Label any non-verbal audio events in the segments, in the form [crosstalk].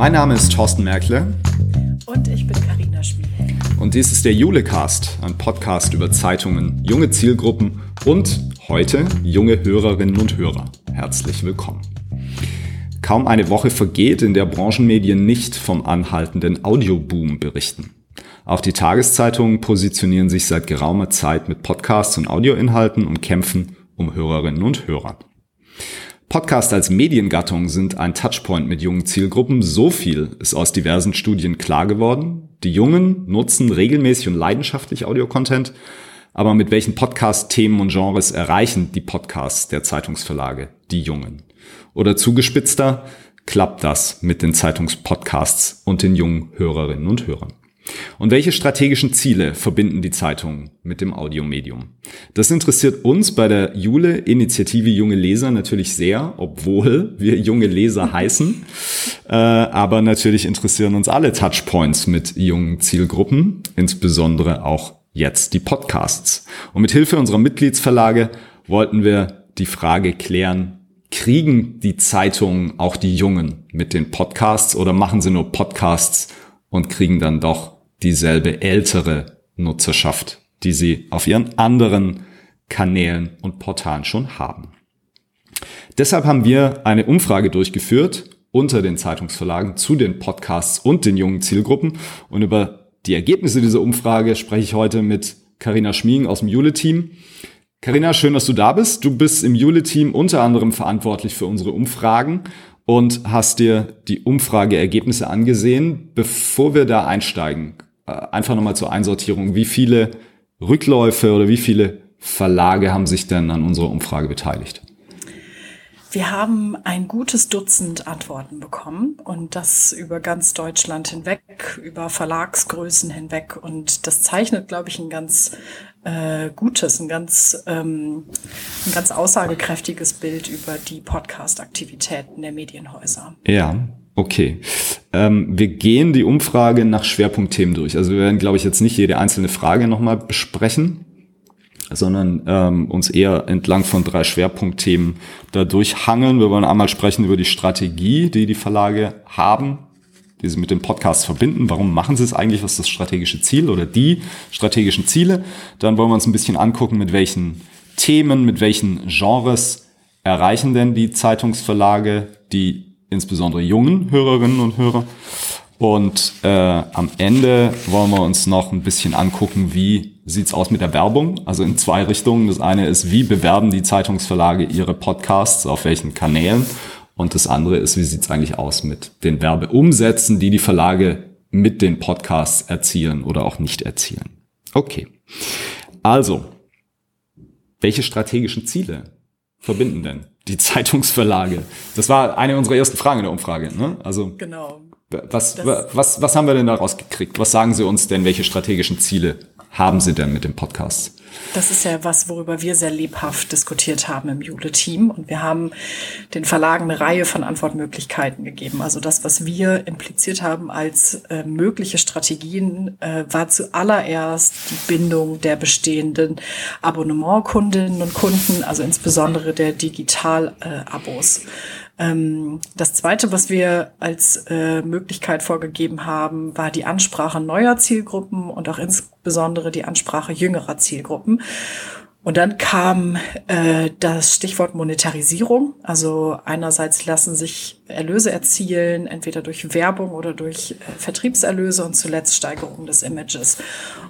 Mein Name ist Thorsten Merkle. Und ich bin Karina Schmied. Und dies ist der Julecast, ein Podcast über Zeitungen, junge Zielgruppen und heute junge Hörerinnen und Hörer. Herzlich willkommen. Kaum eine Woche vergeht, in der Branchenmedien nicht vom anhaltenden Audioboom berichten. Auch die Tageszeitungen positionieren sich seit geraumer Zeit mit Podcasts und Audioinhalten und kämpfen um Hörerinnen und Hörer. Podcasts als Mediengattung sind ein Touchpoint mit jungen Zielgruppen. So viel ist aus diversen Studien klar geworden. Die Jungen nutzen regelmäßig und leidenschaftlich Audiocontent. Aber mit welchen Podcast-Themen und Genres erreichen die Podcasts der Zeitungsverlage die Jungen? Oder zugespitzter, klappt das mit den Zeitungspodcasts und den jungen Hörerinnen und Hörern? Und welche strategischen Ziele verbinden die Zeitungen mit dem Audiomedium? Das interessiert uns bei der Jule Initiative Junge Leser natürlich sehr, obwohl wir junge Leser [laughs] heißen. Äh, aber natürlich interessieren uns alle Touchpoints mit jungen Zielgruppen, insbesondere auch jetzt die Podcasts. Und mit Hilfe unserer Mitgliedsverlage wollten wir die Frage klären, kriegen die Zeitungen auch die Jungen mit den Podcasts oder machen sie nur Podcasts und kriegen dann doch dieselbe ältere Nutzerschaft, die sie auf ihren anderen Kanälen und Portalen schon haben. Deshalb haben wir eine Umfrage durchgeführt unter den Zeitungsverlagen zu den Podcasts und den jungen Zielgruppen. Und über die Ergebnisse dieser Umfrage spreche ich heute mit Karina Schmiegen aus dem Jule-Team. Karina, schön, dass du da bist. Du bist im Jule-Team unter anderem verantwortlich für unsere Umfragen und hast dir die Umfrageergebnisse angesehen. Bevor wir da einsteigen, einfach nochmal zur Einsortierung. Wie viele Rückläufe oder wie viele Verlage haben sich denn an unserer Umfrage beteiligt? Wir haben ein gutes Dutzend Antworten bekommen und das über ganz Deutschland hinweg, über Verlagsgrößen hinweg. Und das zeichnet, glaube ich, ein ganz äh, gutes, ein ganz, ähm, ein ganz aussagekräftiges Bild über die Podcast-Aktivitäten der Medienhäuser. Ja, okay. Ähm, wir gehen die Umfrage nach Schwerpunktthemen durch. Also wir werden, glaube ich, jetzt nicht jede einzelne Frage nochmal besprechen, sondern ähm, uns eher entlang von drei Schwerpunktthemen da durchhangeln. Wir wollen einmal sprechen über die Strategie, die die Verlage haben, die sie mit dem Podcast verbinden. Warum machen sie es eigentlich? Was ist das strategische Ziel oder die strategischen Ziele? Dann wollen wir uns ein bisschen angucken, mit welchen Themen, mit welchen Genres erreichen denn die Zeitungsverlage die insbesondere jungen Hörerinnen und Hörer. Und äh, am Ende wollen wir uns noch ein bisschen angucken, wie sieht's aus mit der Werbung. Also in zwei Richtungen. Das eine ist, wie bewerben die Zeitungsverlage ihre Podcasts, auf welchen Kanälen. Und das andere ist, wie sieht's eigentlich aus mit den Werbeumsätzen, die die Verlage mit den Podcasts erzielen oder auch nicht erzielen. Okay. Also, welche strategischen Ziele verbinden denn die Zeitungsverlage? Das war eine unserer ersten Fragen in der Umfrage. Ne? Also genau. Was, was, was haben wir denn daraus gekriegt? Was sagen Sie uns denn, welche strategischen Ziele haben Sie denn mit dem Podcast? Das ist ja was, worüber wir sehr lebhaft diskutiert haben im Jule-Team. Und wir haben den Verlagen eine Reihe von Antwortmöglichkeiten gegeben. Also das, was wir impliziert haben als äh, mögliche Strategien, äh, war zuallererst die Bindung der bestehenden Abonnementkundinnen und Kunden, also insbesondere der Digital-Abos. Äh, ähm, das Zweite, was wir als äh, Möglichkeit vorgegeben haben, war die Ansprache neuer Zielgruppen und auch insbesondere die Ansprache jüngerer Zielgruppen. Und dann kam äh, das Stichwort Monetarisierung. Also einerseits lassen sich Erlöse erzielen, entweder durch Werbung oder durch äh, Vertriebserlöse und zuletzt Steigerung des Images.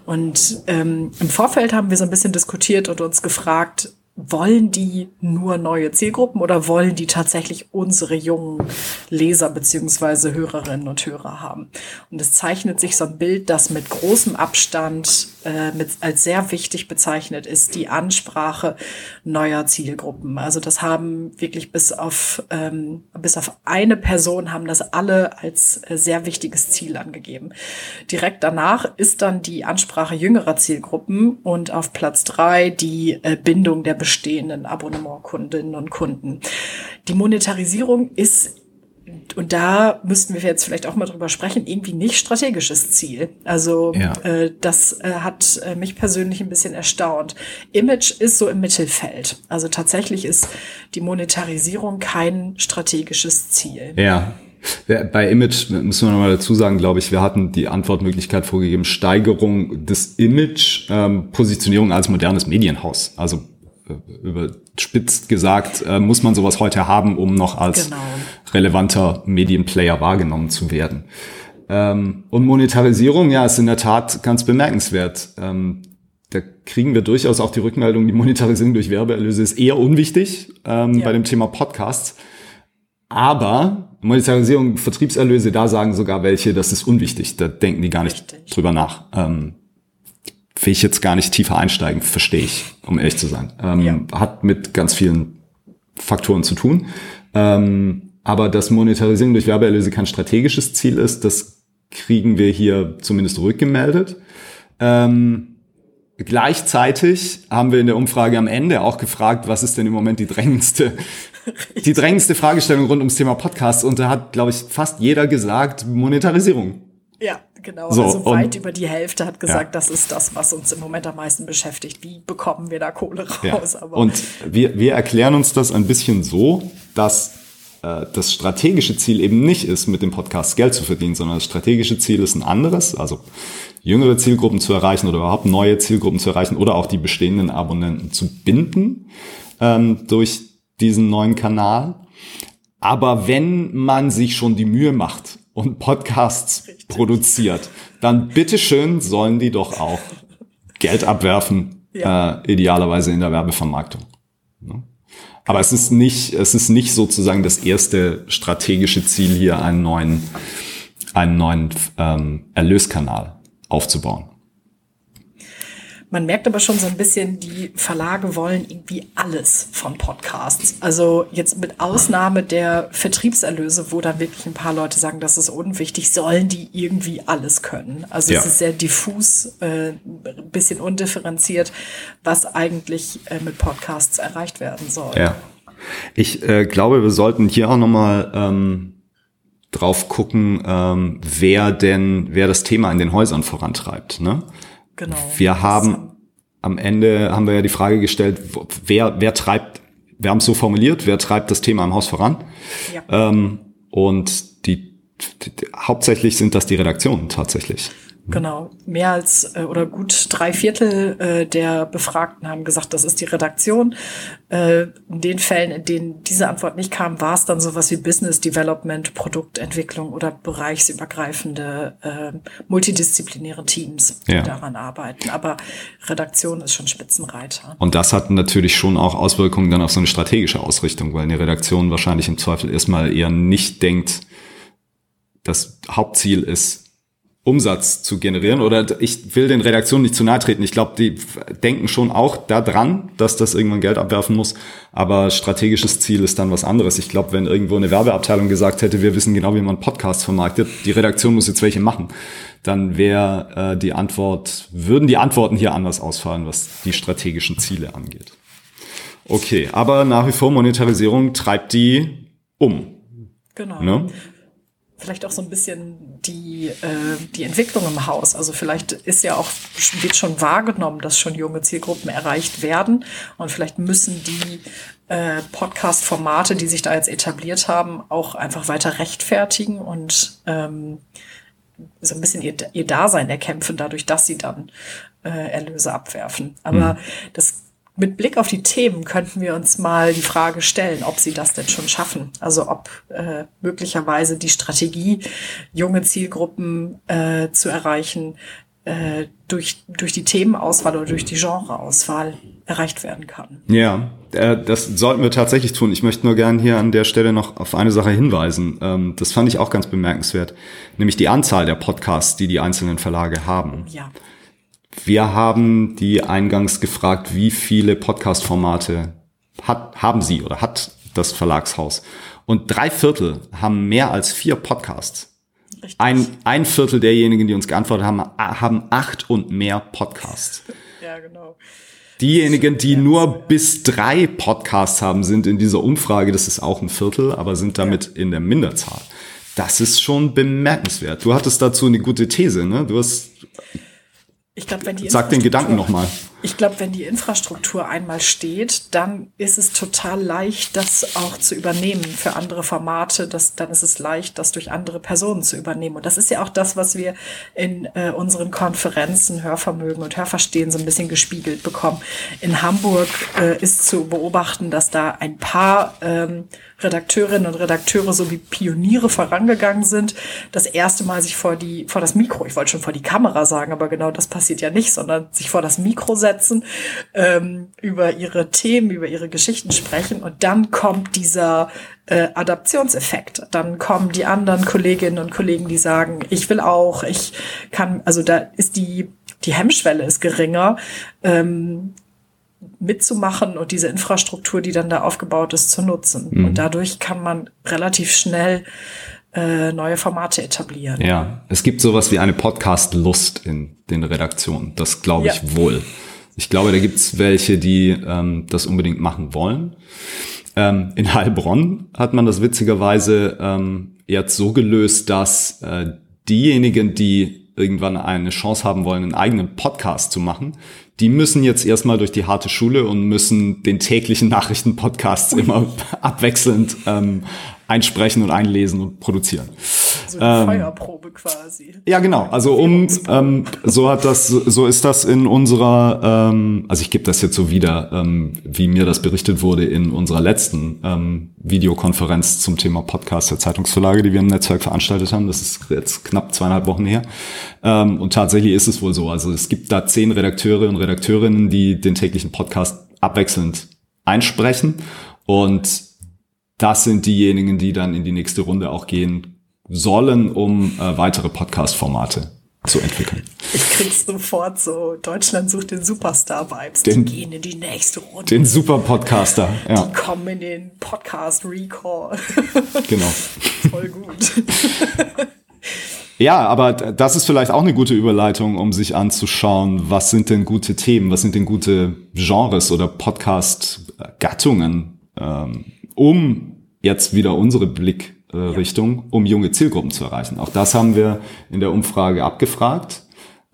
Und ähm, im Vorfeld haben wir so ein bisschen diskutiert und uns gefragt, wollen die nur neue Zielgruppen oder wollen die tatsächlich unsere jungen Leser beziehungsweise Hörerinnen und Hörer haben? Und es zeichnet sich so ein Bild, das mit großem Abstand äh, mit, als sehr wichtig bezeichnet ist, die Ansprache neuer Zielgruppen. Also das haben wirklich bis auf, ähm, bis auf eine Person haben das alle als äh, sehr wichtiges Ziel angegeben. Direkt danach ist dann die Ansprache jüngerer Zielgruppen und auf Platz drei die äh, Bindung der bestehenden Abonnementkundinnen und Kunden. Die Monetarisierung ist und da müssten wir jetzt vielleicht auch mal drüber sprechen, irgendwie nicht strategisches Ziel. Also ja. äh, das äh, hat äh, mich persönlich ein bisschen erstaunt. Image ist so im Mittelfeld. Also tatsächlich ist die Monetarisierung kein strategisches Ziel. Ja. Bei Image müssen wir nochmal dazu sagen, glaube ich, wir hatten die Antwortmöglichkeit vorgegeben, Steigerung des Image, ähm, Positionierung als modernes Medienhaus. Also äh, überspitzt gesagt, äh, muss man sowas heute haben, um noch als genau. relevanter Medienplayer wahrgenommen zu werden. Ähm, und Monetarisierung, ja, ist in der Tat ganz bemerkenswert. Ähm, da kriegen wir durchaus auch die Rückmeldung, die Monetarisierung durch Werbeerlöse ist eher unwichtig ähm, ja. bei dem Thema Podcasts. Aber Monetarisierung, Vertriebserlöse, da sagen sogar welche, das ist unwichtig. Da denken die gar nicht Richtig. drüber nach. Ähm, will ich jetzt gar nicht tiefer einsteigen, verstehe ich, um ehrlich zu sein. Ähm, ja. Hat mit ganz vielen Faktoren zu tun. Ähm, aber dass Monetarisierung durch Werbeerlöse kein strategisches Ziel ist, das kriegen wir hier zumindest rückgemeldet. Ähm, gleichzeitig haben wir in der Umfrage am Ende auch gefragt, was ist denn im Moment die drängendste, [laughs] die drängendste Fragestellung rund ums Thema Podcast? Und da hat, glaube ich, fast jeder gesagt, Monetarisierung. Ja, genau. So, also weit über die Hälfte hat gesagt, ja. das ist das, was uns im Moment am meisten beschäftigt. Wie bekommen wir da Kohle raus? Ja. und wir, wir erklären uns das ein bisschen so, dass äh, das strategische Ziel eben nicht ist, mit dem Podcast Geld zu verdienen, sondern das strategische Ziel ist ein anderes, also jüngere Zielgruppen zu erreichen oder überhaupt neue Zielgruppen zu erreichen oder auch die bestehenden Abonnenten zu binden ähm, durch diesen neuen Kanal. Aber wenn man sich schon die Mühe macht und Podcasts Richtig. produziert, dann bitteschön sollen die doch auch Geld abwerfen, ja. äh, idealerweise in der Werbevermarktung. Ne? Aber es ist nicht, es ist nicht sozusagen das erste strategische Ziel hier, einen neuen, einen neuen ähm, Erlöskanal aufzubauen. Man merkt aber schon so ein bisschen, die Verlage wollen irgendwie alles von Podcasts. Also jetzt mit Ausnahme der Vertriebserlöse, wo dann wirklich ein paar Leute sagen, das ist unwichtig, sollen die irgendwie alles können. Also ja. es ist sehr diffus, äh, bisschen undifferenziert, was eigentlich äh, mit Podcasts erreicht werden soll. Ja. Ich äh, glaube, wir sollten hier auch nochmal ähm, drauf gucken, ähm, wer denn, wer das Thema in den Häusern vorantreibt. Ne? Genau. Wir haben am Ende haben wir ja die Frage gestellt, wer, wer treibt, wir haben es so formuliert, wer treibt das Thema im Haus voran? Ja. Ähm, und hauptsächlich sind das die Redaktionen tatsächlich. Genau, mehr als äh, oder gut drei Viertel äh, der Befragten haben gesagt, das ist die Redaktion. Äh, in den Fällen, in denen diese Antwort nicht kam, war es dann sowas wie Business Development, Produktentwicklung oder bereichsübergreifende äh, multidisziplinäre Teams, die ja. daran arbeiten. Aber Redaktion ist schon Spitzenreiter. Und das hat natürlich schon auch Auswirkungen dann auf so eine strategische Ausrichtung, weil eine Redaktion wahrscheinlich im Zweifel erstmal eher nicht denkt, das Hauptziel ist, Umsatz zu generieren. Oder ich will den Redaktionen nicht zu nahe treten. Ich glaube, die denken schon auch daran, dass das irgendwann Geld abwerfen muss. Aber strategisches Ziel ist dann was anderes. Ich glaube, wenn irgendwo eine Werbeabteilung gesagt hätte, wir wissen genau, wie man Podcasts vermarktet, die Redaktion muss jetzt welche machen, dann wäre äh, die Antwort, würden die Antworten hier anders ausfallen, was die strategischen Ziele angeht. Okay, aber nach wie vor Monetarisierung treibt die um. Genau. Ne? Vielleicht auch so ein bisschen die, äh, die Entwicklung im Haus. Also vielleicht ist ja auch, wird schon wahrgenommen, dass schon junge Zielgruppen erreicht werden. Und vielleicht müssen die äh, Podcast-Formate, die sich da jetzt etabliert haben, auch einfach weiter rechtfertigen und ähm, so ein bisschen ihr, ihr Dasein erkämpfen, dadurch, dass sie dann äh, Erlöse abwerfen. Aber mhm. das mit Blick auf die Themen könnten wir uns mal die Frage stellen, ob sie das denn schon schaffen. Also ob äh, möglicherweise die Strategie, junge Zielgruppen äh, zu erreichen, äh, durch, durch die Themenauswahl oder durch die Genreauswahl erreicht werden kann. Ja, äh, das sollten wir tatsächlich tun. Ich möchte nur gerne hier an der Stelle noch auf eine Sache hinweisen. Ähm, das fand ich auch ganz bemerkenswert, nämlich die Anzahl der Podcasts, die die einzelnen Verlage haben. Ja. Wir haben die eingangs gefragt, wie viele Podcast-Formate hat, haben Sie oder hat das Verlagshaus? Und drei Viertel haben mehr als vier Podcasts. Ein, ein Viertel derjenigen, die uns geantwortet haben, haben acht und mehr Podcasts. [laughs] Ja, genau. Diejenigen, die nur bis drei Podcasts haben, sind in dieser Umfrage, das ist auch ein Viertel, aber sind damit in der Minderzahl. Das ist schon bemerkenswert. Du hattest dazu eine gute These, ne? Du hast ich glaube, wenn die Sag den Gedanken nochmal. Ich glaube, wenn die Infrastruktur einmal steht, dann ist es total leicht, das auch zu übernehmen für andere Formate. Das, dann ist es leicht, das durch andere Personen zu übernehmen. Und das ist ja auch das, was wir in äh, unseren Konferenzen Hörvermögen und Hörverstehen so ein bisschen gespiegelt bekommen. In Hamburg äh, ist zu beobachten, dass da ein paar ähm, Redakteurinnen und Redakteure so wie Pioniere vorangegangen sind, das erste Mal sich vor die, vor das Mikro, ich wollte schon vor die Kamera sagen, aber genau das passiert ja nicht, sondern sich vor das Mikro setzen, ähm, über ihre Themen, über ihre Geschichten sprechen und dann kommt dieser äh, Adaptionseffekt. Dann kommen die anderen Kolleginnen und Kollegen, die sagen, ich will auch, ich kann, also da ist die, die Hemmschwelle ist geringer. Ähm, mitzumachen und diese Infrastruktur, die dann da aufgebaut ist, zu nutzen. Mhm. Und dadurch kann man relativ schnell äh, neue Formate etablieren. Ja, es gibt sowas wie eine Podcast-Lust in den Redaktionen. Das glaube ich ja. wohl. Ich glaube, da gibt es welche, die ähm, das unbedingt machen wollen. Ähm, in Heilbronn hat man das witzigerweise ähm, jetzt so gelöst, dass äh, diejenigen, die irgendwann eine Chance haben wollen, einen eigenen Podcast zu machen, die müssen jetzt erstmal durch die harte Schule und müssen den täglichen Nachrichtenpodcasts immer abwechselnd ähm, einsprechen und einlesen und produzieren. So eine ähm, Feuerprobe quasi. Ja, genau. Also um ähm, so hat das, so ist das in unserer, ähm, also ich gebe das jetzt so wieder, ähm, wie mir das berichtet wurde in unserer letzten ähm, Videokonferenz zum Thema Podcast der Zeitungsverlage, die wir im Netzwerk veranstaltet haben. Das ist jetzt knapp zweieinhalb Wochen her. Ähm, und tatsächlich ist es wohl so. Also es gibt da zehn Redakteure und Redakteurinnen, die den täglichen Podcast abwechselnd einsprechen und das sind diejenigen, die dann in die nächste Runde auch gehen sollen, um äh, weitere Podcast-Formate zu entwickeln. Ich krieg's sofort so, Deutschland sucht den Superstar-Vibes. Die gehen in die nächste Runde. Den Super-Podcaster, ja. Die kommen in den Podcast-Recall. Genau. Voll gut. [laughs] Ja, aber das ist vielleicht auch eine gute Überleitung, um sich anzuschauen, was sind denn gute Themen, was sind denn gute Genres oder Podcast-Gattungen, ähm, um jetzt wieder unsere Blickrichtung, äh, um junge Zielgruppen zu erreichen. Auch das haben wir in der Umfrage abgefragt.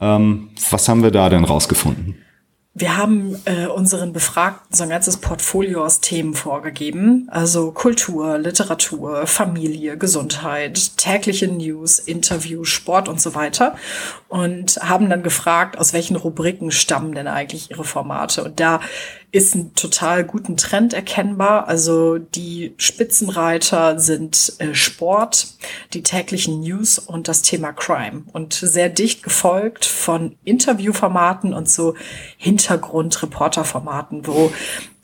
Ähm, was haben wir da denn rausgefunden? Wir haben äh, unseren Befragten so ein ganzes Portfolio aus Themen vorgegeben, also Kultur, Literatur, Familie, Gesundheit, tägliche News, Interview, Sport und so weiter und haben dann gefragt, aus welchen Rubriken stammen denn eigentlich ihre Formate. Und da ist ein total guten Trend erkennbar. Also die Spitzenreiter sind äh, Sport, die täglichen News und das Thema Crime. Und sehr dicht gefolgt von Interviewformaten und so Hintergrundreporterformaten, wo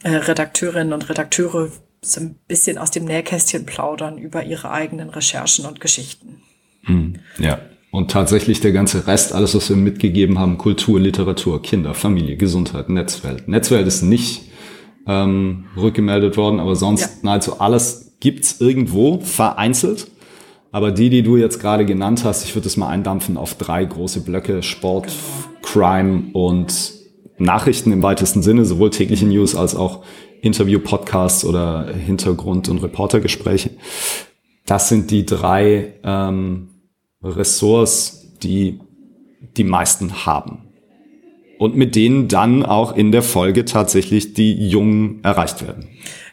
äh, Redakteurinnen und Redakteure so ein bisschen aus dem Nähkästchen plaudern über ihre eigenen Recherchen und Geschichten. Hm, ja. Und tatsächlich der ganze Rest, alles, was wir mitgegeben haben, Kultur, Literatur, Kinder, Familie, Gesundheit, Netzwelt. Netzwelt ist nicht ähm, rückgemeldet worden, aber sonst ja. nahezu alles gibt's irgendwo vereinzelt. Aber die, die du jetzt gerade genannt hast, ich würde es mal eindampfen auf drei große Blöcke, Sport. Crime und Nachrichten im weitesten Sinne, sowohl tägliche News als auch Interview-Podcasts oder Hintergrund- und Reportergespräche. Das sind die drei ähm, Ressorts, die die meisten haben. Und mit denen dann auch in der Folge tatsächlich die Jungen erreicht werden.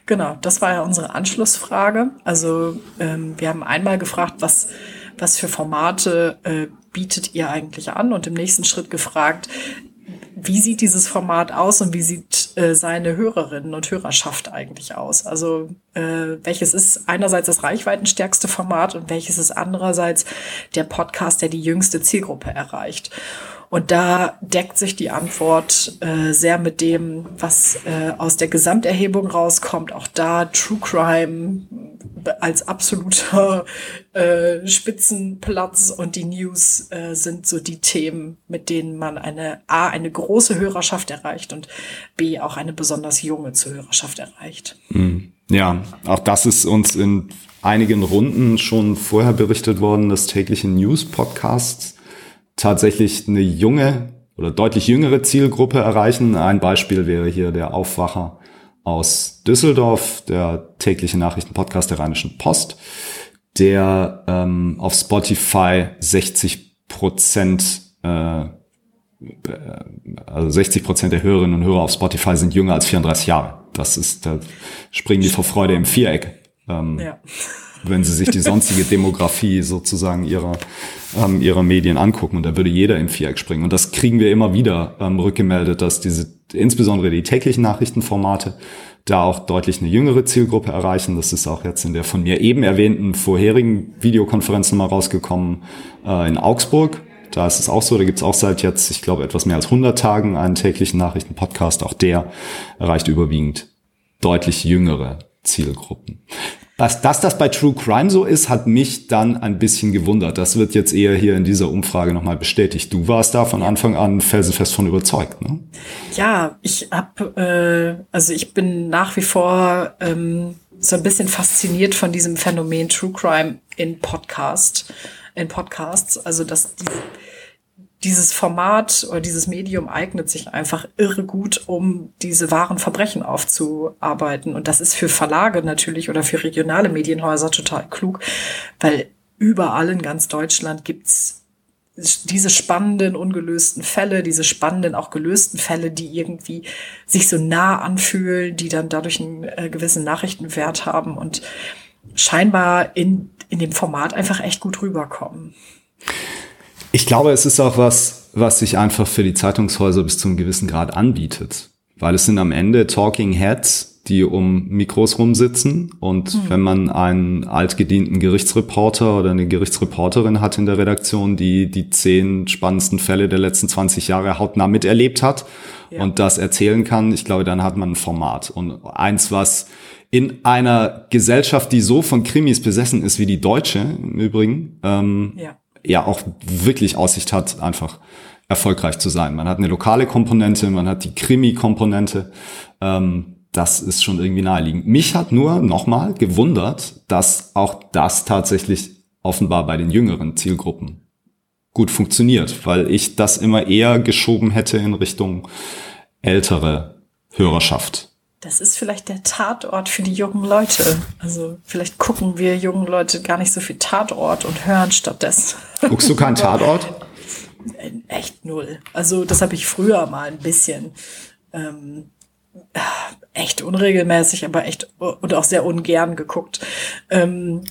Genau, das war ja unsere Anschlussfrage. Also ähm, wir haben einmal gefragt, was, was für Formate äh, bietet ihr eigentlich an? Und im nächsten Schritt gefragt, wie sieht dieses Format aus und wie sieht äh, seine Hörerinnen und Hörerschaft eigentlich aus? Also äh, welches ist einerseits das reichweitenstärkste Format und welches ist andererseits der Podcast, der die jüngste Zielgruppe erreicht? Und da deckt sich die Antwort äh, sehr mit dem, was äh, aus der Gesamterhebung rauskommt. Auch da True Crime als absoluter äh, Spitzenplatz und die News äh, sind so die Themen, mit denen man eine A, eine große Hörerschaft erreicht und B, auch eine besonders junge Zuhörerschaft erreicht. Hm. Ja, auch das ist uns in einigen Runden schon vorher berichtet worden, dass tägliche News-Podcasts tatsächlich eine junge oder deutlich jüngere Zielgruppe erreichen. Ein Beispiel wäre hier der Aufwacher aus Düsseldorf, der tägliche Nachrichtenpodcast der Rheinischen Post, der ähm, auf Spotify 60 Prozent äh, also 60 Prozent der Hörerinnen und Hörer auf Spotify sind jünger als 34 Jahre. Das ist, da springen die vor Freude im Viereck. Ähm, ja. Wenn sie sich die sonstige Demografie sozusagen ihrer, ähm, ihrer Medien angucken. Und da würde jeder im Viereck springen. Und das kriegen wir immer wieder ähm, rückgemeldet, dass diese, insbesondere die täglichen Nachrichtenformate, da auch deutlich eine jüngere Zielgruppe erreichen. Das ist auch jetzt in der von mir eben erwähnten vorherigen Videokonferenz nochmal rausgekommen äh, in Augsburg. Da ist es auch so, da gibt es auch seit jetzt, ich glaube, etwas mehr als 100 Tagen einen täglichen Nachrichtenpodcast. Auch der erreicht überwiegend deutlich jüngere Zielgruppen. Dass, dass das bei True Crime so ist, hat mich dann ein bisschen gewundert. Das wird jetzt eher hier in dieser Umfrage nochmal bestätigt. Du warst da von Anfang an felsenfest von überzeugt, ne? Ja, ich habe, äh, also ich bin nach wie vor ähm, so ein bisschen fasziniert von diesem Phänomen True Crime in Podcast, in Podcasts. Also dass die, dieses Format oder dieses Medium eignet sich einfach irre gut, um diese wahren Verbrechen aufzuarbeiten. Und das ist für Verlage natürlich oder für regionale Medienhäuser total klug, weil überall in ganz Deutschland gibt's diese spannenden, ungelösten Fälle, diese spannenden, auch gelösten Fälle, die irgendwie sich so nah anfühlen, die dann dadurch einen äh, gewissen Nachrichtenwert haben und scheinbar in, in dem Format einfach echt gut rüberkommen. Ich glaube, es ist auch was, was sich einfach für die Zeitungshäuser bis zum gewissen Grad anbietet. Weil es sind am Ende Talking Heads, die um Mikros rumsitzen. Und mhm. wenn man einen altgedienten Gerichtsreporter oder eine Gerichtsreporterin hat in der Redaktion, die die zehn spannendsten Fälle der letzten 20 Jahre hautnah miterlebt hat ja. und das erzählen kann, ich glaube, dann hat man ein Format. Und eins, was in einer Gesellschaft, die so von Krimis besessen ist wie die deutsche im Übrigen, ähm, ja ja auch wirklich Aussicht hat, einfach erfolgreich zu sein. Man hat eine lokale Komponente, man hat die Krimi-Komponente. Ähm, das ist schon irgendwie naheliegend. Mich hat nur nochmal gewundert, dass auch das tatsächlich offenbar bei den jüngeren Zielgruppen gut funktioniert, weil ich das immer eher geschoben hätte in Richtung ältere Hörerschaft. Das ist vielleicht der Tatort für die jungen Leute. Also vielleicht gucken wir jungen Leute gar nicht so viel Tatort und hören stattdessen. Guckst du keinen Tatort? [laughs] Echt null. Also das habe ich früher mal ein bisschen. Ähm, echt unregelmäßig, aber echt und auch sehr ungern geguckt. Ähm,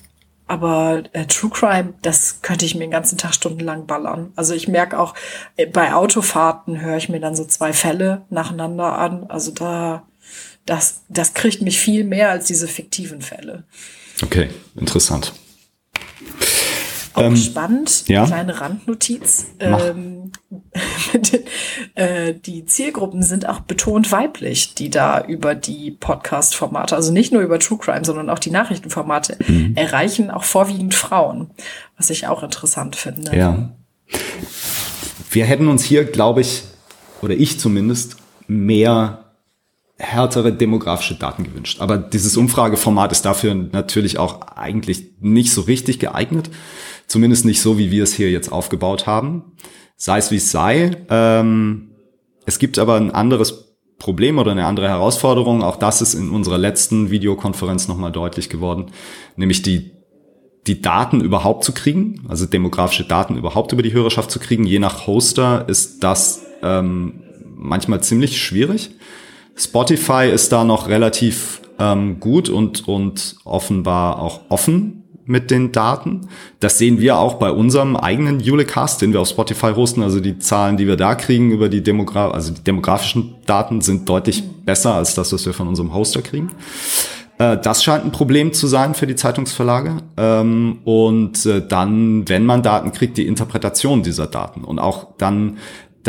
aber äh, True Crime, das könnte ich mir den ganzen Tag stundenlang ballern. Also ich merke auch, äh, bei Autofahrten höre ich mir dann so zwei Fälle nacheinander an. Also da das, das kriegt mich viel mehr als diese fiktiven Fälle. Okay, interessant. Auch ähm, spannend, ja? kleine Randnotiz. Ähm, [laughs] äh, die Zielgruppen sind auch betont weiblich, die da über die Podcast-Formate, also nicht nur über True Crime, sondern auch die Nachrichtenformate, mhm. erreichen auch vorwiegend Frauen, was ich auch interessant finde. Ja. Wir hätten uns hier, glaube ich, oder ich zumindest, mehr härtere demografische Daten gewünscht. Aber dieses Umfrageformat ist dafür natürlich auch eigentlich nicht so richtig geeignet. Zumindest nicht so, wie wir es hier jetzt aufgebaut haben. Sei es wie es sei. Ähm, es gibt aber ein anderes Problem oder eine andere Herausforderung. Auch das ist in unserer letzten Videokonferenz nochmal deutlich geworden. Nämlich die, die Daten überhaupt zu kriegen. Also demografische Daten überhaupt über die Hörerschaft zu kriegen. Je nach Hoster ist das ähm, manchmal ziemlich schwierig. Spotify ist da noch relativ ähm, gut und, und offenbar auch offen mit den Daten. Das sehen wir auch bei unserem eigenen Ulecast, den wir auf Spotify hosten. Also die Zahlen, die wir da kriegen über die, Demogra also die demografischen Daten sind deutlich besser als das, was wir von unserem Hoster kriegen. Äh, das scheint ein Problem zu sein für die Zeitungsverlage. Ähm, und äh, dann, wenn man Daten kriegt, die Interpretation dieser Daten und auch dann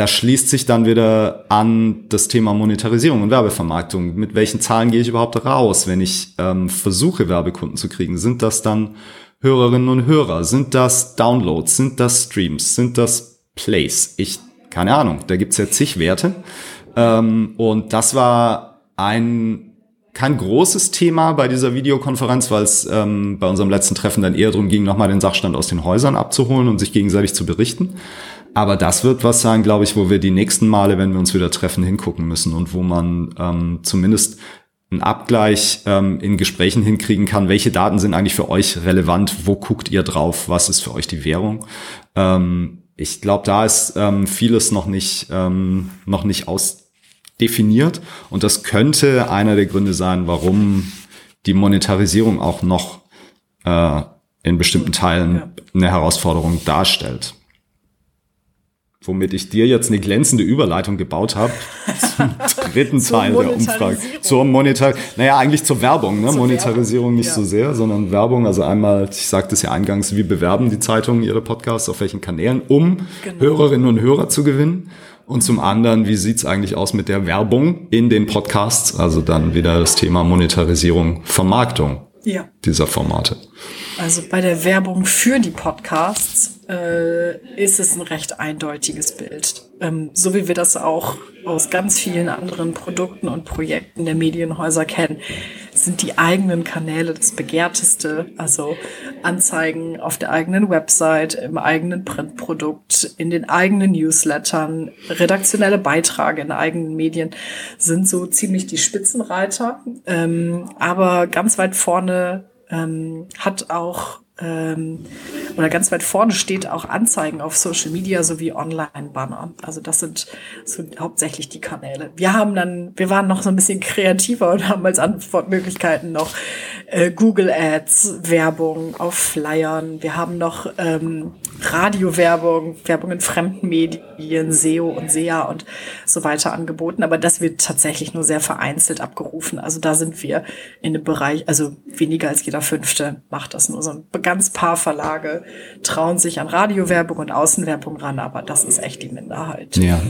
da schließt sich dann wieder an das Thema Monetarisierung und Werbevermarktung. Mit welchen Zahlen gehe ich überhaupt raus, wenn ich ähm, versuche, Werbekunden zu kriegen? Sind das dann Hörerinnen und Hörer? Sind das Downloads? Sind das Streams? Sind das Plays? Ich, keine Ahnung, da gibt's ja zig Werte. Ähm, und das war ein kein großes Thema bei dieser Videokonferenz, weil es ähm, bei unserem letzten Treffen dann eher darum ging, nochmal den Sachstand aus den Häusern abzuholen und sich gegenseitig zu berichten. Aber das wird was sein, glaube ich, wo wir die nächsten Male, wenn wir uns wieder treffen, hingucken müssen und wo man ähm, zumindest einen Abgleich ähm, in Gesprächen hinkriegen kann. Welche Daten sind eigentlich für euch relevant? Wo guckt ihr drauf? Was ist für euch die Währung? Ähm, ich glaube, da ist ähm, vieles noch nicht, ähm, noch nicht ausdefiniert. Und das könnte einer der Gründe sein, warum die Monetarisierung auch noch äh, in bestimmten Teilen ja. eine Herausforderung darstellt womit ich dir jetzt eine glänzende Überleitung gebaut habe [laughs] zum dritten Teil der Umfrage. Zur Monetar naja, eigentlich zur Werbung, ne? Zur Monetarisierung nicht ja. so sehr, sondern Werbung. Also einmal, ich sagte es ja eingangs, wie bewerben die Zeitungen ihre Podcasts, auf welchen Kanälen, um genau. Hörerinnen und Hörer zu gewinnen. Und zum anderen, wie sieht's eigentlich aus mit der Werbung in den Podcasts? Also dann wieder das Thema Monetarisierung, Vermarktung ja. dieser Formate. Also bei der Werbung für die Podcasts äh, ist es ein recht eindeutiges Bild. Ähm, so wie wir das auch aus ganz vielen anderen Produkten und Projekten der Medienhäuser kennen, sind die eigenen Kanäle das begehrteste. Also Anzeigen auf der eigenen Website, im eigenen Printprodukt, in den eigenen Newslettern, redaktionelle Beiträge in eigenen Medien sind so ziemlich die Spitzenreiter. Ähm, aber ganz weit vorne ähm, hat auch ähm, oder ganz weit vorne steht auch Anzeigen auf Social Media sowie Online-Banner. Also das sind so hauptsächlich die Kanäle. Wir haben dann, wir waren noch so ein bisschen kreativer und haben als Antwortmöglichkeiten noch äh, Google Ads, Werbung auf Flyern. Wir haben noch ähm, Radiowerbung, Werbung in fremden Medien, SEO und SEA und so weiter angeboten. Aber das wird tatsächlich nur sehr vereinzelt abgerufen. Also da sind wir in dem Bereich, also weniger als jeder Fünfte macht das nur so ein ganz paar Verlage trauen sich an Radiowerbung und Außenwerbung ran, aber das ist echt die Minderheit. Ja.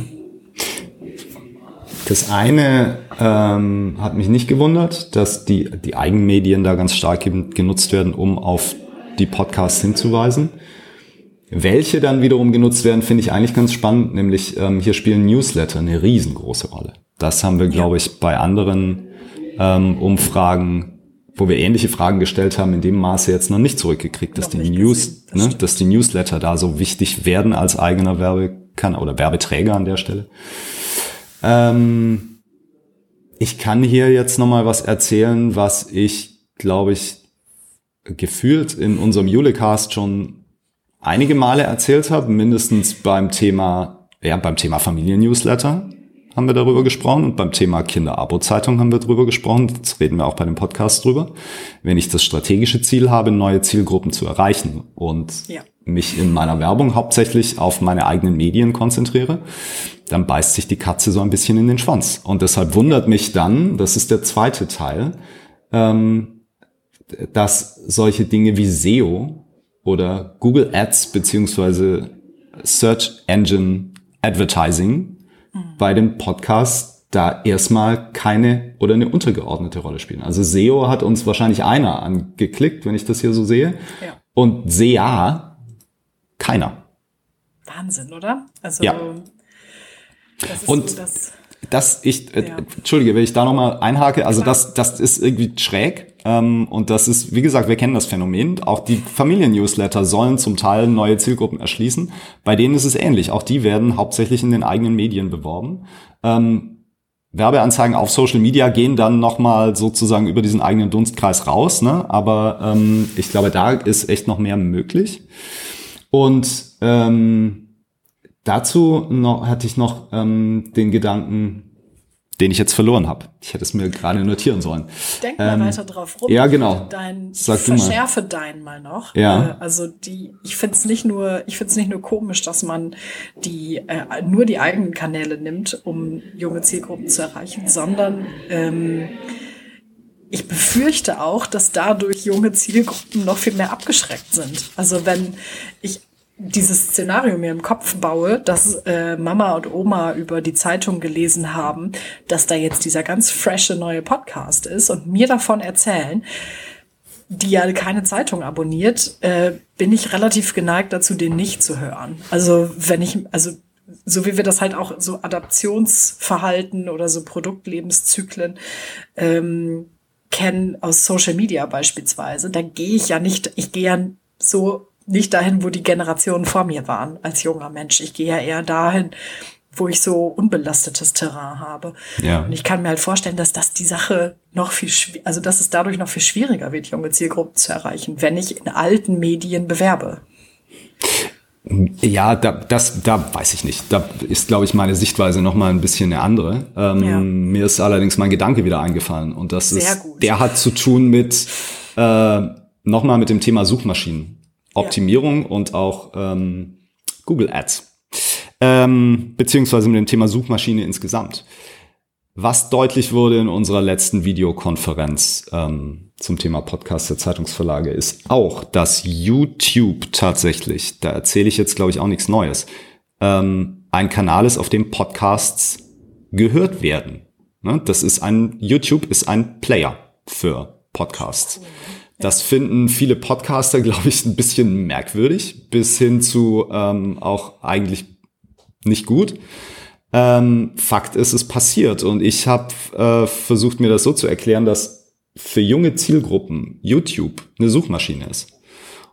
Das eine ähm, hat mich nicht gewundert, dass die, die Eigenmedien da ganz stark genutzt werden, um auf die Podcasts hinzuweisen. Welche dann wiederum genutzt werden, finde ich eigentlich ganz spannend, nämlich ähm, hier spielen Newsletter eine riesengroße Rolle. Das haben wir, glaube ich, bei anderen ähm, Umfragen wo wir ähnliche Fragen gestellt haben, in dem Maße jetzt noch nicht zurückgekriegt, dass die News, das ne, dass die Newsletter da so wichtig werden als eigener Werbekanal oder Werbeträger an der Stelle. Ähm, ich kann hier jetzt noch mal was erzählen, was ich, glaube ich, gefühlt in unserem Julecast schon einige Male erzählt habe, mindestens beim Thema, ja, beim Thema Familien-Newsletter haben wir darüber gesprochen und beim Thema Kinderabo-Zeitung haben wir darüber gesprochen. Jetzt reden wir auch bei dem Podcast drüber. Wenn ich das strategische Ziel habe, neue Zielgruppen zu erreichen und ja. Mich in meiner Werbung hauptsächlich auf meine eigenen Medien konzentriere, dann beißt sich die Katze so ein bisschen in den Schwanz. Und deshalb wundert mich dann, das ist der zweite Teil, ähm, dass solche Dinge wie SEO oder Google Ads beziehungsweise Search Engine Advertising bei dem Podcast da erstmal keine oder eine untergeordnete Rolle spielen. Also SEO hat uns wahrscheinlich einer angeklickt, wenn ich das hier so sehe. Ja. Und SEA keiner. Wahnsinn, oder? Also ja. das ist und so das das ich, äh, ja. entschuldige, wenn ich da nochmal einhake, also das, das ist irgendwie schräg. Ähm, und das ist, wie gesagt, wir kennen das Phänomen. Auch die Familien-Newsletter sollen zum Teil neue Zielgruppen erschließen. Bei denen ist es ähnlich. Auch die werden hauptsächlich in den eigenen Medien beworben. Ähm, Werbeanzeigen auf Social Media gehen dann nochmal sozusagen über diesen eigenen Dunstkreis raus. Ne? Aber ähm, ich glaube, da ist echt noch mehr möglich. Und ähm, Dazu noch, hatte ich noch ähm, den Gedanken, den ich jetzt verloren habe. Ich hätte es mir gerade notieren sollen. Denk mal ähm, weiter drauf rum. Ja, genau. Dein, Sag verschärfe deinen mal noch. Ja. Äh, also die, ich finde es nicht nur, ich finde es nicht nur komisch, dass man die äh, nur die eigenen Kanäle nimmt, um junge Zielgruppen zu erreichen, sondern ähm, ich befürchte auch, dass dadurch junge Zielgruppen noch viel mehr abgeschreckt sind. Also wenn ich dieses Szenario mir im Kopf baue, dass äh, Mama und Oma über die Zeitung gelesen haben, dass da jetzt dieser ganz frische neue Podcast ist und mir davon erzählen, die ja keine Zeitung abonniert, äh, bin ich relativ geneigt dazu, den nicht zu hören. Also wenn ich, also so wie wir das halt auch so Adaptionsverhalten oder so Produktlebenszyklen ähm, kennen aus Social Media beispielsweise, da gehe ich ja nicht, ich gehe ja so nicht dahin, wo die Generationen vor mir waren als junger Mensch. Ich gehe ja eher dahin, wo ich so unbelastetes Terrain habe. Ja. Und ich kann mir halt vorstellen, dass das die Sache noch viel, also dass es dadurch noch viel schwieriger wird, junge Zielgruppen zu erreichen, wenn ich in alten Medien bewerbe. Ja, da, das, da weiß ich nicht. Da ist, glaube ich, meine Sichtweise noch mal ein bisschen eine andere. Ähm, ja. Mir ist allerdings mein Gedanke wieder eingefallen und das Sehr ist, gut. der hat zu tun mit äh, noch mal mit dem Thema Suchmaschinenoptimierung ja. und auch ähm, Google Ads ähm, beziehungsweise mit dem Thema Suchmaschine insgesamt. Was deutlich wurde in unserer letzten Videokonferenz ähm, zum Thema Podcast der Zeitungsverlage, ist auch, dass YouTube tatsächlich, da erzähle ich jetzt, glaube ich, auch nichts Neues, ähm, ein Kanal ist, auf dem Podcasts gehört werden. Ne? Das ist ein, YouTube ist ein Player für Podcasts. Das finden viele Podcaster, glaube ich, ein bisschen merkwürdig, bis hin zu ähm, auch eigentlich nicht gut. Ähm, Fakt ist, es passiert. Und ich habe äh, versucht, mir das so zu erklären, dass für junge Zielgruppen YouTube eine Suchmaschine ist.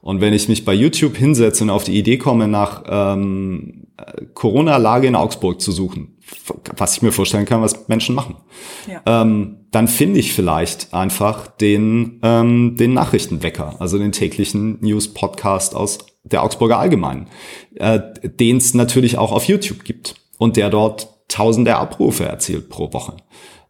Und wenn ich mich bei YouTube hinsetze und auf die Idee komme, nach ähm, Corona-Lage in Augsburg zu suchen, was ich mir vorstellen kann, was Menschen machen, ja. ähm, dann finde ich vielleicht einfach den, ähm, den Nachrichtenwecker, also den täglichen News-Podcast aus der Augsburger Allgemeinen, äh, den es natürlich auch auf YouTube gibt und der dort tausende Abrufe erzielt pro Woche.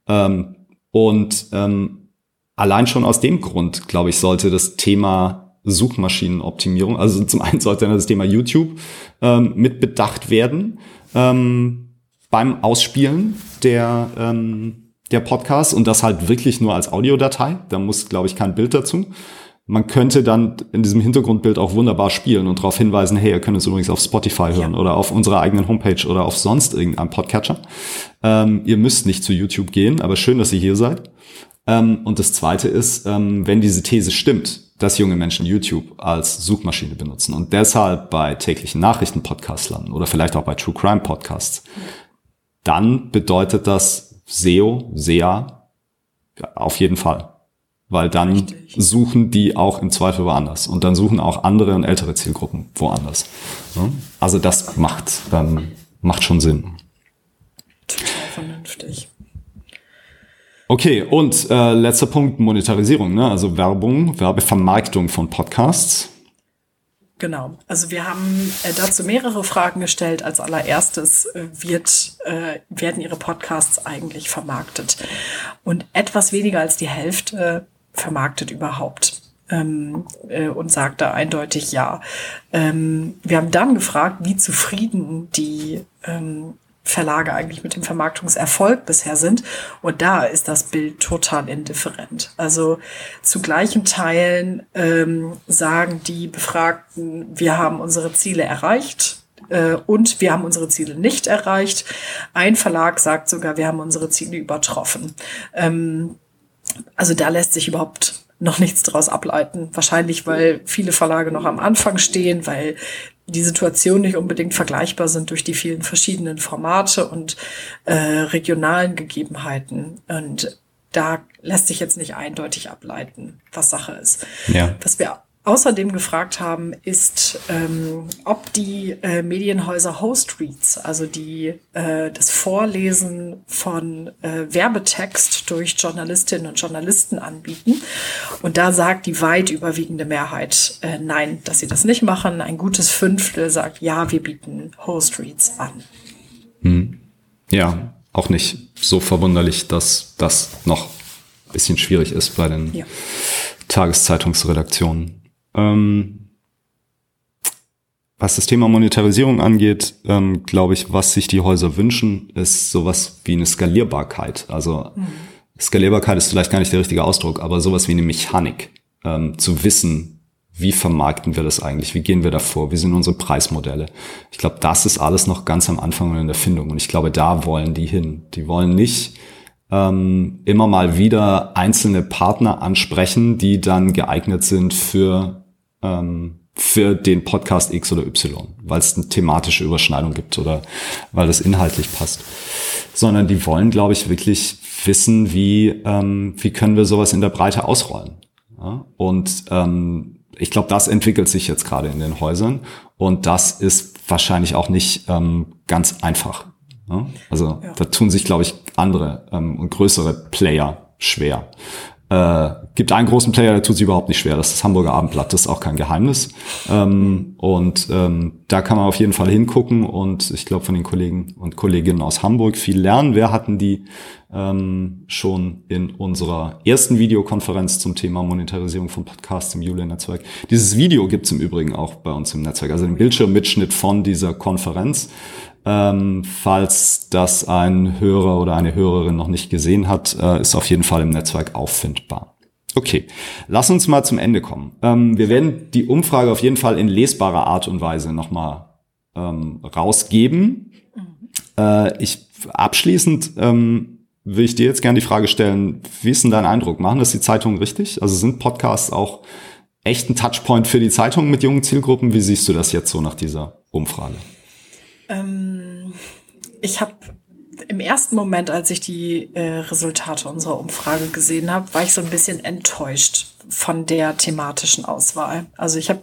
Ähm, und ähm, allein schon aus dem Grund, glaube ich, sollte das Thema Suchmaschinenoptimierung, also zum einen sollte das Thema YouTube ähm, mit bedacht werden ähm, beim Ausspielen der ähm, der Podcast und das halt wirklich nur als Audiodatei. Da muss, glaube ich, kein Bild dazu. Man könnte dann in diesem Hintergrundbild auch wunderbar spielen und darauf hinweisen, hey, ihr könnt es übrigens auf Spotify hören ja. oder auf unserer eigenen Homepage oder auf sonst irgendeinem Podcatcher. Ähm, ihr müsst nicht zu YouTube gehen, aber schön, dass ihr hier seid. Ähm, und das Zweite ist, ähm, wenn diese These stimmt, dass junge Menschen YouTube als Suchmaschine benutzen und deshalb bei täglichen Nachrichten-Podcasts landen oder vielleicht auch bei True Crime Podcasts, dann bedeutet das SEO, SEA auf jeden Fall weil dann Richtig. suchen die auch im Zweifel woanders und dann suchen auch andere und ältere Zielgruppen woanders. Also das macht, ähm, macht schon Sinn. Total vernünftig. Okay, und äh, letzter Punkt, Monetarisierung, ne? also Werbung, Werbevermarktung von Podcasts. Genau. Also wir haben äh, dazu mehrere Fragen gestellt. Als allererstes äh, wird, äh, werden Ihre Podcasts eigentlich vermarktet? Und etwas weniger als die Hälfte vermarktet überhaupt? Ähm, äh, und sagte eindeutig ja. Ähm, wir haben dann gefragt, wie zufrieden die ähm, Verlage eigentlich mit dem Vermarktungserfolg bisher sind. Und da ist das Bild total indifferent. Also zu gleichen Teilen ähm, sagen die Befragten, wir haben unsere Ziele erreicht äh, und wir haben unsere Ziele nicht erreicht. Ein Verlag sagt sogar, wir haben unsere Ziele übertroffen. Ähm, also da lässt sich überhaupt noch nichts daraus ableiten. Wahrscheinlich, weil viele Verlage noch am Anfang stehen, weil die Situation nicht unbedingt vergleichbar sind durch die vielen verschiedenen Formate und äh, regionalen Gegebenheiten. Und da lässt sich jetzt nicht eindeutig ableiten, was Sache ist. Ja. Was wir außerdem gefragt haben, ist, ähm, ob die äh, Medienhäuser Host Reads, also die äh, das Vorlesen von äh, Werbetext durch Journalistinnen und Journalisten anbieten. Und da sagt die weit überwiegende Mehrheit äh, nein, dass sie das nicht machen. Ein gutes Fünftel sagt ja, wir bieten Host Reads an. Hm. Ja, auch nicht so verwunderlich, dass das noch ein bisschen schwierig ist bei den ja. Tageszeitungsredaktionen. Ähm, was das Thema Monetarisierung angeht, ähm, glaube ich, was sich die Häuser wünschen, ist sowas wie eine Skalierbarkeit. Also mhm. Skalierbarkeit ist vielleicht gar nicht der richtige Ausdruck, aber sowas wie eine Mechanik. Ähm, zu wissen, wie vermarkten wir das eigentlich, wie gehen wir da vor, wie sind unsere Preismodelle. Ich glaube, das ist alles noch ganz am Anfang und in der Findung. Und ich glaube, da wollen die hin. Die wollen nicht ähm, immer mal wieder einzelne Partner ansprechen, die dann geeignet sind für ähm, für den Podcast X oder Y, weil es eine thematische Überschneidung gibt oder weil das inhaltlich passt. Sondern die wollen, glaube ich, wirklich wissen, wie, ähm, wie können wir sowas in der Breite ausrollen. Ja? Und ähm, ich glaube, das entwickelt sich jetzt gerade in den Häusern und das ist wahrscheinlich auch nicht ähm, ganz einfach. Ja? Also ja. da tun sich, glaube ich, andere ähm, und größere Player schwer. Äh, gibt einen großen Player, der tut sich überhaupt nicht schwer. Das ist das Hamburger Abendblatt. Das ist auch kein Geheimnis. Ähm, und ähm, da kann man auf jeden Fall hingucken und ich glaube von den Kollegen und Kolleginnen aus Hamburg viel lernen. Wir hatten die ähm, schon in unserer ersten Videokonferenz zum Thema Monetarisierung von Podcasts im Juli-Netzwerk. Dieses Video gibt's im Übrigen auch bei uns im Netzwerk, also den Bildschirmmitschnitt von dieser Konferenz. Ähm, falls das ein Hörer oder eine Hörerin noch nicht gesehen hat, äh, ist auf jeden Fall im Netzwerk auffindbar. Okay, lass uns mal zum Ende kommen. Ähm, wir werden die Umfrage auf jeden Fall in lesbarer Art und Weise nochmal ähm, rausgeben. Äh, ich abschließend ähm, will ich dir jetzt gerne die Frage stellen, wie ist denn dein Eindruck? Machen das die Zeitungen richtig? Also sind Podcasts auch echt ein Touchpoint für die Zeitungen mit jungen Zielgruppen? Wie siehst du das jetzt so nach dieser Umfrage? Ähm, ich habe im ersten Moment, als ich die äh, Resultate unserer Umfrage gesehen habe, war ich so ein bisschen enttäuscht von der thematischen Auswahl. Also ich habe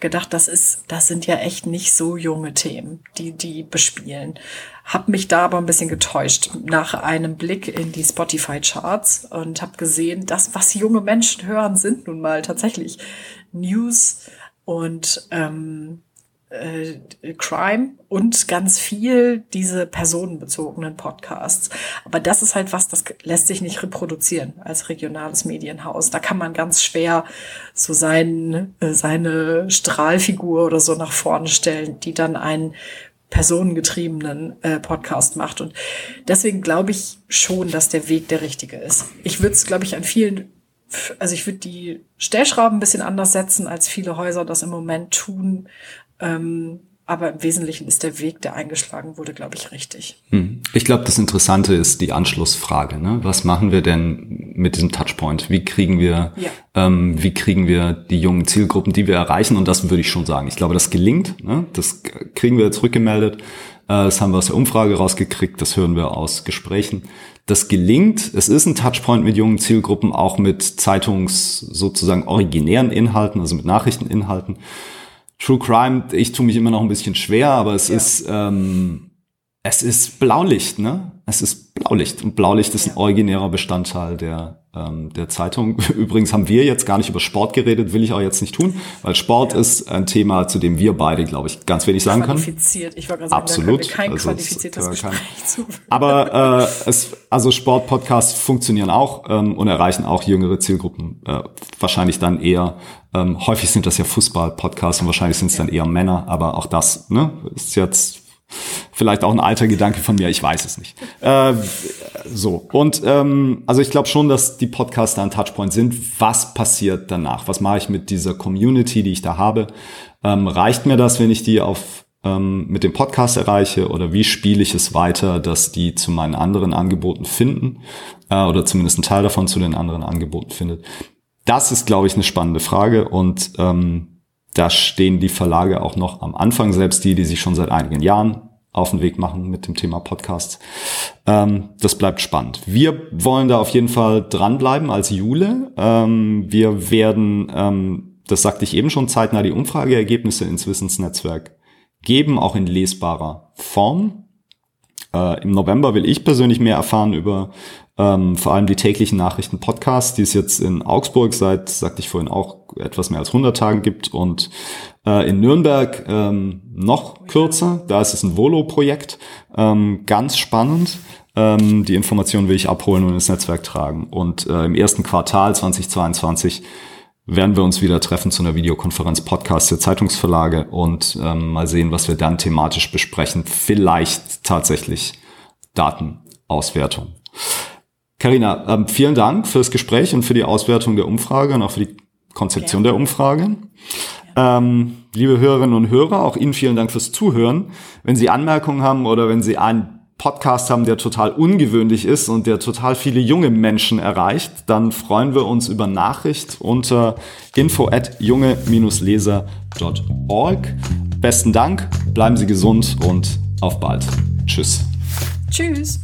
gedacht, das ist, das sind ja echt nicht so junge Themen, die die bespielen. Hab mich da aber ein bisschen getäuscht nach einem Blick in die Spotify Charts und habe gesehen, dass was junge Menschen hören, sind nun mal tatsächlich News und ähm, äh, Crime und ganz viel diese personenbezogenen Podcasts. Aber das ist halt was, das lässt sich nicht reproduzieren als regionales Medienhaus. Da kann man ganz schwer so sein, äh, seine Strahlfigur oder so nach vorne stellen, die dann einen personengetriebenen äh, Podcast macht. Und deswegen glaube ich schon, dass der Weg der richtige ist. Ich würde es, glaube ich, an vielen also ich würde die Stellschrauben ein bisschen anders setzen, als viele Häuser das im Moment tun. Ähm, aber im Wesentlichen ist der Weg, der eingeschlagen wurde, glaube ich, richtig. Hm. Ich glaube, das Interessante ist die Anschlussfrage. Ne? Was machen wir denn mit diesem Touchpoint? Wie kriegen wir, ja. ähm, wie kriegen wir die jungen Zielgruppen, die wir erreichen? Und das würde ich schon sagen. Ich glaube, das gelingt. Ne? Das kriegen wir zurückgemeldet. Äh, das haben wir aus der Umfrage rausgekriegt. Das hören wir aus Gesprächen. Das gelingt. Es ist ein Touchpoint mit jungen Zielgruppen, auch mit Zeitungs sozusagen originären Inhalten, also mit Nachrichteninhalten. True Crime, ich tue mich immer noch ein bisschen schwer, aber es ja. ist ähm, es ist Blaulicht, ne? Es ist Blaulicht und Blaulicht ist ein originärer Bestandteil der ähm, der Zeitung. [laughs] Übrigens haben wir jetzt gar nicht über Sport geredet, will ich auch jetzt nicht tun, weil Sport ja. ist ein Thema, zu dem wir beide, glaube ich, ganz wenig sagen können. Qualifiziert, ich wollte gerade sagen, Absolut. Kein also qualifiziertes Gespräch zu. Aber äh, es, also Sportpodcasts funktionieren auch ähm, und erreichen auch jüngere Zielgruppen. Äh, wahrscheinlich dann eher ähm, häufig sind das ja Fußball-Podcasts und wahrscheinlich sind es ja. dann eher Männer, aber auch das ne, ist jetzt vielleicht auch ein alter Gedanke von mir, ich weiß es nicht. Äh, so, und ähm, also ich glaube schon, dass die Podcaster ein Touchpoint sind. Was passiert danach? Was mache ich mit dieser Community, die ich da habe? Ähm, reicht mir das, wenn ich die auf ähm, mit dem Podcast erreiche oder wie spiele ich es weiter, dass die zu meinen anderen Angeboten finden äh, oder zumindest ein Teil davon zu den anderen Angeboten findet? Das ist, glaube ich, eine spannende Frage und ähm, da stehen die Verlage auch noch am Anfang, selbst die, die sich schon seit einigen Jahren auf den Weg machen mit dem Thema Podcast. Ähm, das bleibt spannend. Wir wollen da auf jeden Fall dranbleiben als Jule. Ähm, wir werden, ähm, das sagte ich eben schon, zeitnah die Umfrageergebnisse ins Wissensnetzwerk geben, auch in lesbarer Form. Äh, Im November will ich persönlich mehr erfahren über ähm, vor allem die täglichen Nachrichten Podcasts, die es jetzt in Augsburg seit, sagte ich vorhin auch, etwas mehr als 100 Tagen gibt und äh, in Nürnberg ähm, noch kürzer. Da ist es ein Volo-Projekt, ähm, ganz spannend. Ähm, die Informationen will ich abholen und ins Netzwerk tragen. Und äh, im ersten Quartal 2022 werden wir uns wieder treffen zu einer Videokonferenz Podcast der Zeitungsverlage und ähm, mal sehen, was wir dann thematisch besprechen. Vielleicht tatsächlich Datenauswertung. Karina, ähm, vielen Dank für das Gespräch und für die Auswertung der Umfrage und auch für die Konzeption ja. der Umfrage. Ähm, liebe Hörerinnen und Hörer, auch Ihnen vielen Dank fürs Zuhören. Wenn Sie Anmerkungen haben oder wenn Sie einen Podcast haben, der total ungewöhnlich ist und der total viele junge Menschen erreicht, dann freuen wir uns über Nachricht unter info at junge-leser.org. Besten Dank, bleiben Sie gesund und auf bald. Tschüss. Tschüss.